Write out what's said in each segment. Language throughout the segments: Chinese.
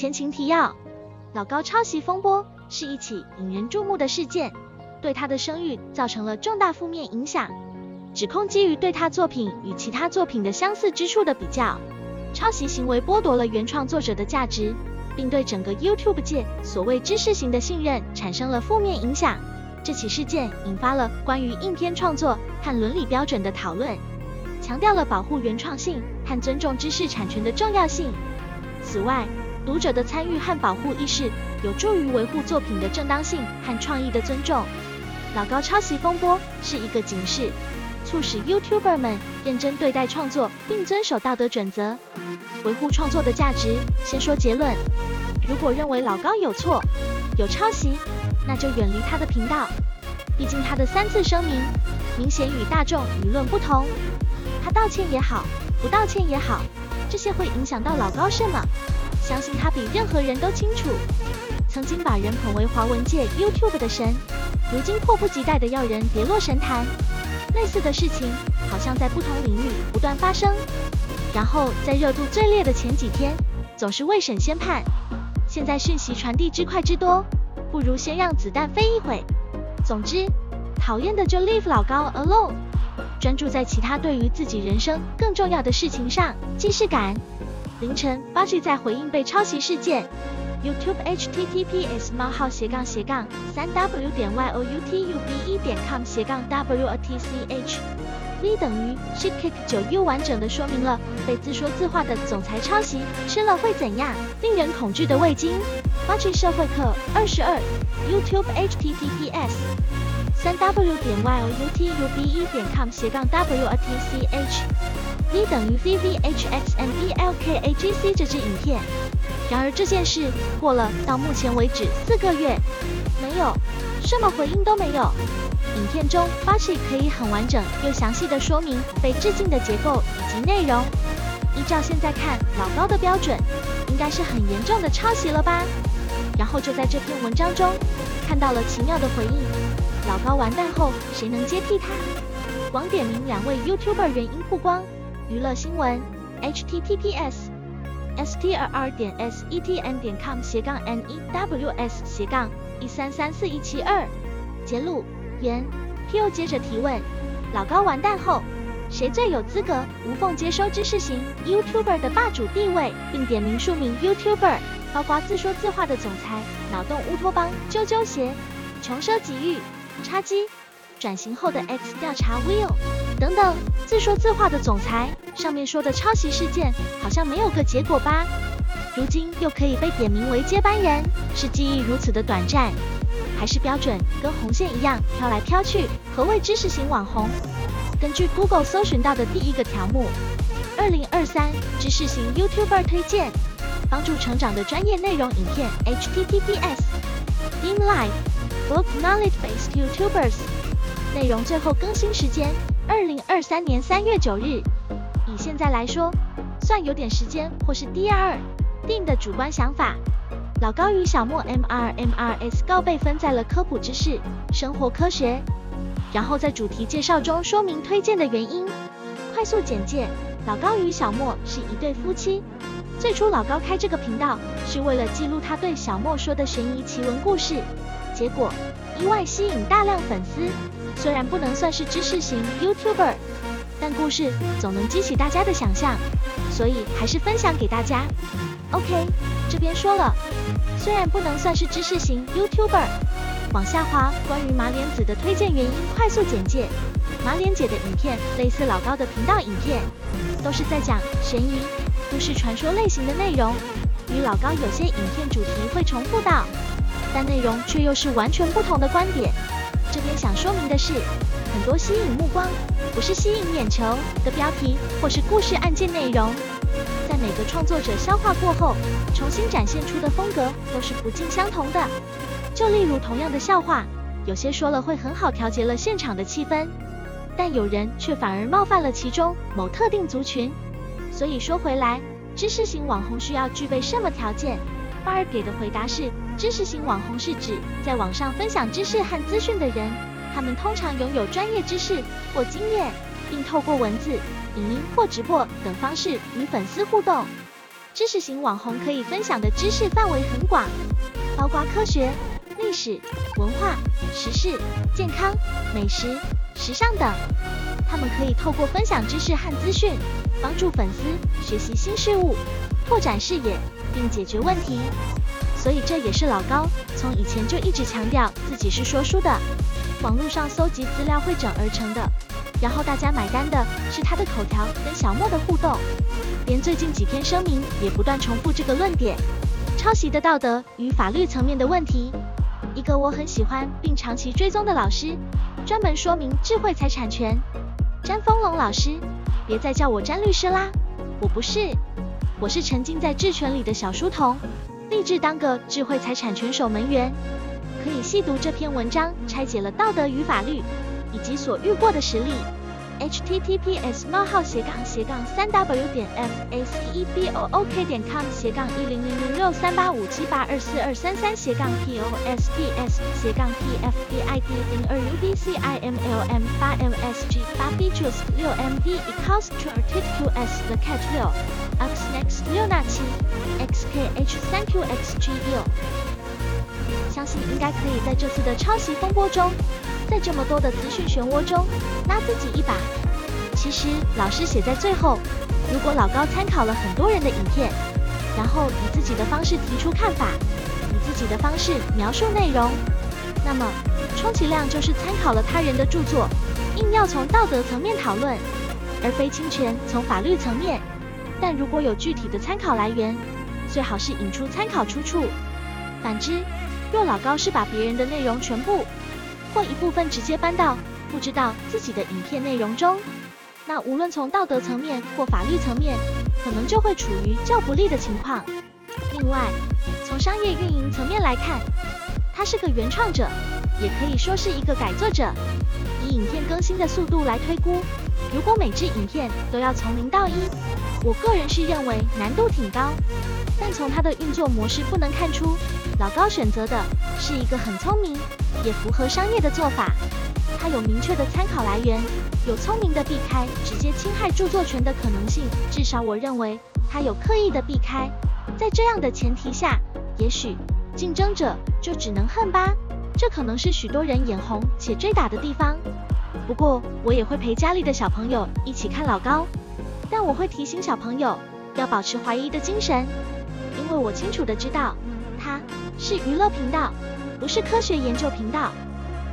前情提要：老高抄袭风波是一起引人注目的事件，对他的声誉造成了重大负面影响。指控基于对他作品与其他作品的相似之处的比较，抄袭行为剥夺了原创作者的价值，并对整个 YouTube 界所谓知识型的信任产生了负面影响。这起事件引发了关于影片创作和伦理标准的讨论，强调了保护原创性和尊重知识产权的重要性。此外，读者的参与和保护意识有助于维护作品的正当性和创意的尊重。老高抄袭风波是一个警示。促使 YouTuber 们认真对待创作，并遵守道德准则，维护创作的价值。先说结论：如果认为老高有错、有抄袭，那就远离他的频道。毕竟他的三次声明明显与大众舆论不同。他道歉也好，不道歉也好，这些会影响到老高什么？相信他比任何人都清楚。曾经把人捧为华文界 YouTube 的神，如今迫不及待的要人跌落神坛。类似的事情好像在不同领域不断发生，然后在热度最烈的前几天，总是未审先判。现在讯息传递之快之多，不如先让子弹飞一会。总之，讨厌的就 leave 老高 alone，专注在其他对于自己人生更重要的事情上。既视感。凌晨 b u g 在回应被抄袭事件。YouTube https 冒号斜杠斜杠三 w 点 y o u t u b e 点 com 斜杠 w a t c h v 等于 shitkick 九 u 完整的说明了被自说自话的总裁抄袭吃了会怎样，令人恐惧的味精。八 G 社会课二十二 YouTube https 三 w 点 y o u t u b e 点 com 斜杠 w a t c h v 等于 v v h x m e l k a g c 这支影片。然而这件事过了到目前为止四个月，没有什么回应都没有。影片中 b a s h i 可以很完整又详细的说明被致敬的结构以及内容。依照现在看，老高的标准应该是很严重的抄袭了吧？然后就在这篇文章中看到了奇妙的回应：老高完蛋后，谁能接替他？广点名两位 YouTuber 原因曝光。娱乐新闻：https。s t r r 点 s e t n 点 com 斜杠 n e w s 斜杠一三三四一七二，揭露言 P O 接着提问，老高完蛋后，谁最有资格无缝接收知识型 YouTuber 的霸主地位，并点名数名 YouTuber，包括自说自话的总裁、脑洞乌托邦、啾啾鞋、穷奢极欲、叉机、转型后的 X 调查 Will 等等自说自话的总裁。上面说的抄袭事件好像没有个结果吧？如今又可以被点名为接班人，是记忆如此的短暂，还是标准跟红线一样飘来飘去？何谓知识型网红？根据 Google 搜寻到的第一个条目，二零二三知识型 YouTuber 推荐，帮助成长的专业内容影片，https Theme Live Book Knowledge Based YouTubers，内容最后更新时间，二零二三年三月九日。以现在来说，算有点时间，或是 D R 定的主观想法。老高与小莫 M R M R S 高被分在了科普知识、生活科学，然后在主题介绍中说明推荐的原因。快速简介：老高与小莫是一对夫妻。最初老高开这个频道是为了记录他对小莫说的悬疑奇闻故事，结果意外吸引大量粉丝。虽然不能算是知识型 YouTuber。但故事总能激起大家的想象，所以还是分享给大家。OK，这边说了，虽然不能算是知识型 YouTuber，往下滑，关于马莲子的推荐原因快速简介。马莲姐的影片类似老高的频道影片，都是在讲悬疑、都市传说类型的内容，与老高有些影片主题会重复到，但内容却又是完全不同的观点。这边想说明的是。很多吸引目光，不是吸引眼球的标题或是故事案件内容，在每个创作者消化过后，重新展现出的风格都是不尽相同的。就例如同样的笑话，有些说了会很好调节了现场的气氛，但有人却反而冒犯了其中某特定族群。所以说回来，知识型网红需要具备什么条件？巴尔给的回答是：知识型网红是指在网上分享知识和资讯的人。他们通常拥有专业知识或经验，并透过文字、影音或直播等方式与粉丝互动。知识型网红可以分享的知识范围很广，包括科学、历史、文化、时事、健康、美食、时尚等。他们可以透过分享知识和资讯，帮助粉丝学习新事物，拓展视野，并解决问题。所以这也是老高从以前就一直强调自己是说书的，网络上搜集资料汇整而成的，然后大家买单的是他的口条跟小莫的互动。连最近几篇声明也不断重复这个论点：抄袭的道德与法律层面的问题。一个我很喜欢并长期追踪的老师，专门说明智慧财产权。詹丰龙老师，别再叫我詹律师啦，我不是，我是沉浸在智权里的小书童，立志当个智慧财产权守门员。可以细读这篇文章，拆解了道德与法律，以及所遇过的实例。https: 冒号斜杠斜杠三 w 点 f a c e b o o k 点 com 斜杠一零零零六三八五七八二四二三三斜杠 p o s t s 斜杠 p f b i d 零二 u d c i m l m 八 m s g 八 features 六 m d equals to t q s the cat 六 x next 六那七 x k h 三 q x g 六，相信应该可以在这次的抄袭风波中。在这么多的资讯漩涡中，拉自己一把。其实老师写在最后，如果老高参考了很多人的影片，然后以自己的方式提出看法，以自己的方式描述内容，那么充其量就是参考了他人的著作，硬要从道德层面讨论，而非侵权从法律层面。但如果有具体的参考来源，最好是引出参考出处。反之，若老高是把别人的内容全部。或一部分直接搬到不知道自己的影片内容中，那无论从道德层面或法律层面，可能就会处于较不利的情况。另外，从商业运营层面来看，他是个原创者，也可以说是一个改作者。以影片更新的速度来推估，如果每支影片都要从零到一，我个人是认为难度挺高。但从他的运作模式不能看出，老高选择的是一个很聪明。也符合商业的做法，它有明确的参考来源，有聪明的避开直接侵害著作权的可能性。至少我认为它有刻意的避开。在这样的前提下，也许竞争者就只能恨吧。这可能是许多人眼红且追打的地方。不过我也会陪家里的小朋友一起看老高，但我会提醒小朋友要保持怀疑的精神，因为我清楚的知道它是娱乐频道。不是科学研究频道，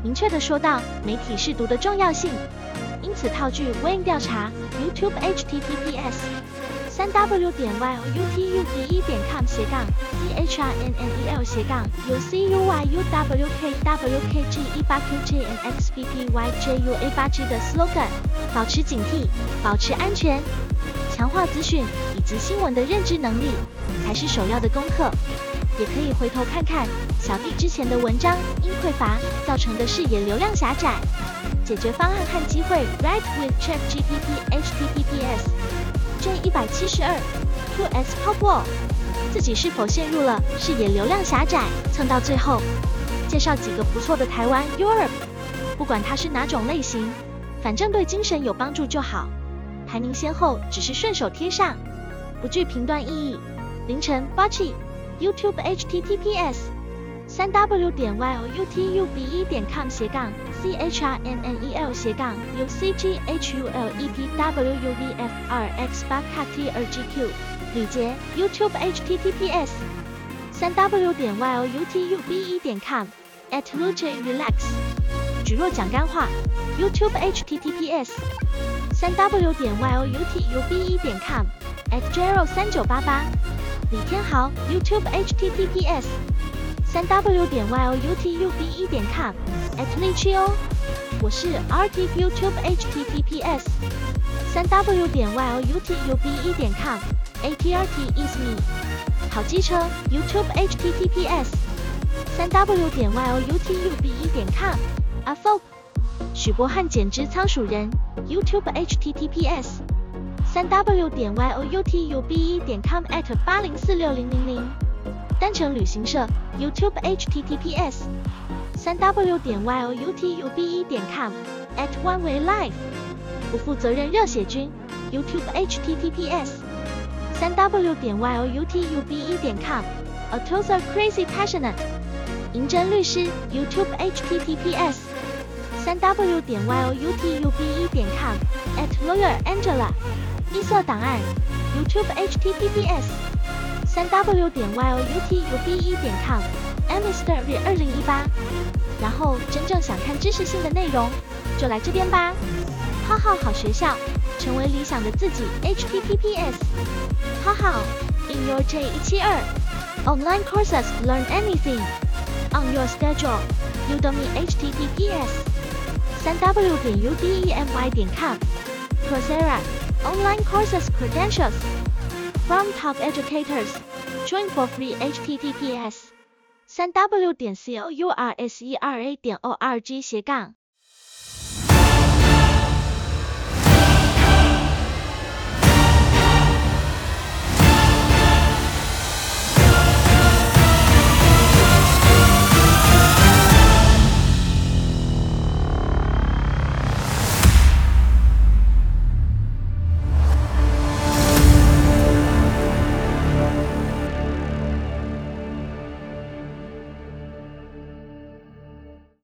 明确的说到媒体试读的重要性。因此套句 Wayne 调查 YouTube https 三 w 点 y o u t u b 一点 com 斜杠 c h r n n e l 斜杠 u c u y u w k w k g 一八 Q J N X B P Y J U A 八 g 的 slogan，保持警惕，保持安全，强化资讯以及新闻的认知能力，才是首要的功课。也可以回头看看小弟之前的文章，因匮乏造成的视野流量狭窄，解决方案和机会。Right with ChatGPT HTTPS J 一百七十二 Two S Pop Wall，自己是否陷入了视野流量狭窄？蹭到最后，介绍几个不错的台湾 Europe，不管它是哪种类型，反正对精神有帮助就好。排名先后只是顺手贴上，不具评断意义。凌晨 b a c h i YouTube https 三 w 点 Y O U T U B E 点 com 斜杠 c h r n n e l 斜杠 u c g h u l e p w u v f r x 八 k t 二 g q 李杰 YouTube https 三 w 点 y o u t u b 一点 com at luce relax 举若讲干话 YouTube https 三 w 点 y o u t u b 一点 com at jero 三九八八李天豪，YouTube https 三 w 点 y o u t u b 一点 com at l i c h i o 我是 RT YouTube https 三 w 点 y o u t u b 一点 com ATRT is me 好机车 YouTube https 三 w 点 y o u t u b 一点 com a f o 许博汉减脂仓鼠人 YouTube https 三 w 点 y o u t u b e 点 com at 八零四六零零零，单程旅行社 YouTube https 三 w 点 y o u t u b e 点 com at one way life 不负责任热血军 YouTube https 三 w 点 y o u t u b e 点 com a t o s a crazy passionate 银针律师 YouTube https，三 w 点 y o u t u b e 点 com，at lawyer Angela，异色档案 YouTube https，三 w 点 y o u t u b e 点 com，Amister 二零一八，然后真正想看知识性的内容，就来这边吧，浩浩好学校。成为理想的自己。https，哈哈，in your J 一七二，online courses learn anything on your schedule。Udemy https，三 w 点 udemy 点 com。Coursera online courses credentials from top educators. Join for free https，三 w 点 course 点 org 斜杠。